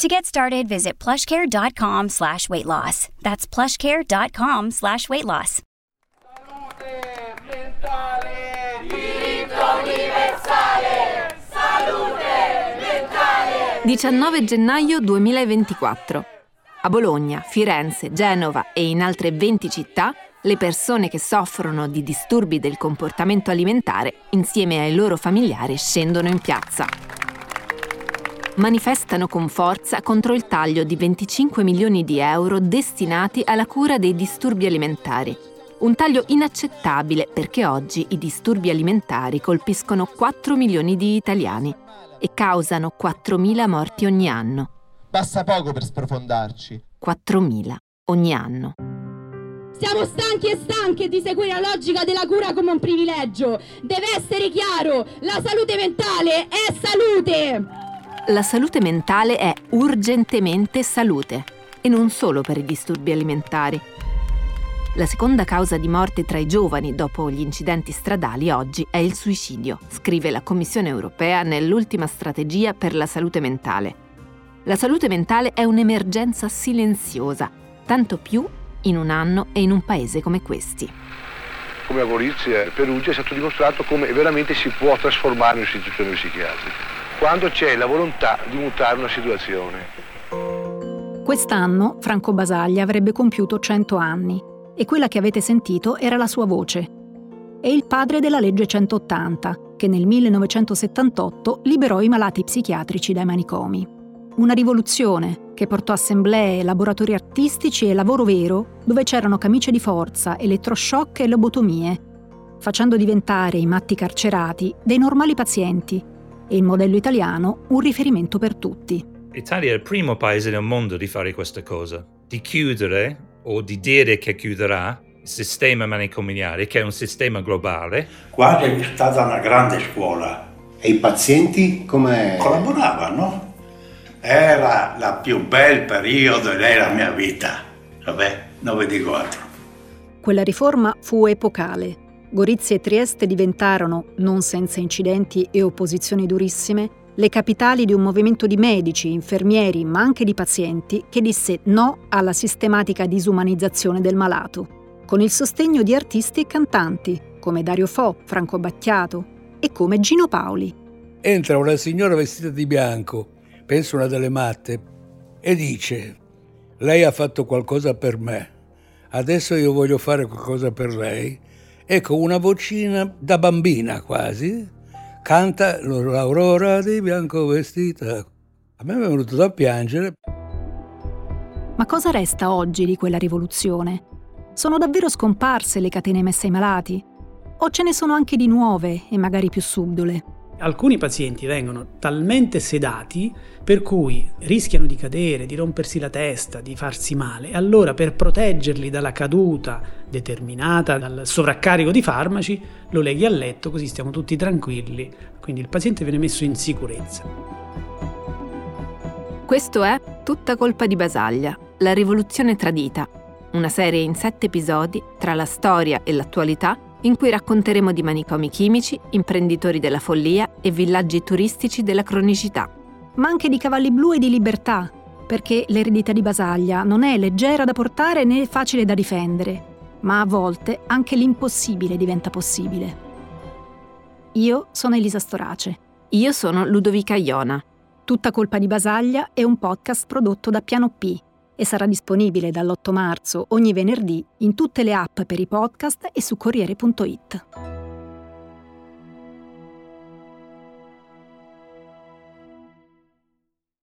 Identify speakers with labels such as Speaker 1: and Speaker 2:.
Speaker 1: To get started, visit plushcare.com slash weight loss. That's plushcare.com slash weight loss.
Speaker 2: 19 gennaio 2024. A Bologna, Firenze, Genova e in altre 20 città le persone che soffrono di disturbi del comportamento alimentare insieme ai loro familiari scendono in piazza manifestano con forza contro il taglio di 25 milioni di euro destinati alla cura dei disturbi alimentari. Un taglio inaccettabile perché oggi i disturbi alimentari colpiscono 4 milioni di italiani e causano 4.000 morti ogni anno.
Speaker 3: Basta poco per sprofondarci.
Speaker 2: 4.000 ogni anno.
Speaker 4: Siamo stanchi e stanche di seguire la logica della cura come un privilegio. Deve essere chiaro, la salute mentale è salute!
Speaker 2: La salute mentale è urgentemente salute e non solo per i disturbi alimentari. La seconda causa di morte tra i giovani dopo gli incidenti stradali oggi è il suicidio, scrive la Commissione europea nell'ultima strategia per la salute mentale. La salute mentale è un'emergenza silenziosa, tanto più in un anno e in un paese come questi.
Speaker 5: Come a Gorizia e Perugia è stato dimostrato come veramente si può trasformare un'istituzione psichiatrica quando c'è la volontà di mutare una situazione.
Speaker 6: Quest'anno Franco Basaglia avrebbe compiuto 100 anni e quella che avete sentito era la sua voce. È il padre della legge 180, che nel 1978 liberò i malati psichiatrici dai manicomi. Una rivoluzione che portò assemblee, laboratori artistici e lavoro vero, dove c'erano camicie di forza, elettroshock e lobotomie, facendo diventare i matti carcerati dei normali pazienti e il modello italiano un riferimento per tutti.
Speaker 7: L'Italia è il primo paese nel mondo di fare questa cosa, di chiudere o di dire che chiuderà il sistema manicomiale, che è un sistema globale.
Speaker 8: Qua è stata una grande scuola.
Speaker 3: E i pazienti come...
Speaker 8: Collaboravano. Era la più bel periodo della mia vita. Vabbè, non vi dico altro.
Speaker 6: Quella riforma fu epocale Gorizia e Trieste diventarono, non senza incidenti e opposizioni durissime, le capitali di un movimento di medici, infermieri, ma anche di pazienti che disse no alla sistematica disumanizzazione del malato, con il sostegno di artisti e cantanti come Dario Fo, Franco Battiato e come Gino Paoli.
Speaker 9: Entra una signora vestita di bianco, penso una delle matte, e dice, lei ha fatto qualcosa per me, adesso io voglio fare qualcosa per lei e con una vocina da bambina quasi canta l'aurora di bianco vestita. A me è venuto da piangere.
Speaker 6: Ma cosa resta oggi di quella rivoluzione? Sono davvero scomparse le catene messe ai malati? O ce ne sono anche di nuove e magari più subdole?
Speaker 10: Alcuni pazienti vengono talmente sedati per cui rischiano di cadere, di rompersi la testa, di farsi male. Allora per proteggerli dalla caduta determinata dal sovraccarico di farmaci, lo leghi a letto così stiamo tutti tranquilli, quindi il paziente viene messo in sicurezza.
Speaker 2: Questo è Tutta colpa di Basaglia, la rivoluzione tradita, una serie in sette episodi tra la storia e l'attualità in cui racconteremo di manicomi chimici, imprenditori della follia e villaggi turistici della cronicità.
Speaker 6: Ma anche di cavalli blu e di libertà, perché l'eredità di Basaglia non è leggera da portare né facile da difendere, ma a volte anche l'impossibile diventa possibile. Io sono Elisa Storace.
Speaker 2: Io sono Ludovica Iona.
Speaker 6: Tutta colpa di Basaglia è un podcast prodotto da Piano P e sarà disponibile dall'8 marzo ogni venerdì in tutte le app per i podcast e su Corriere.it.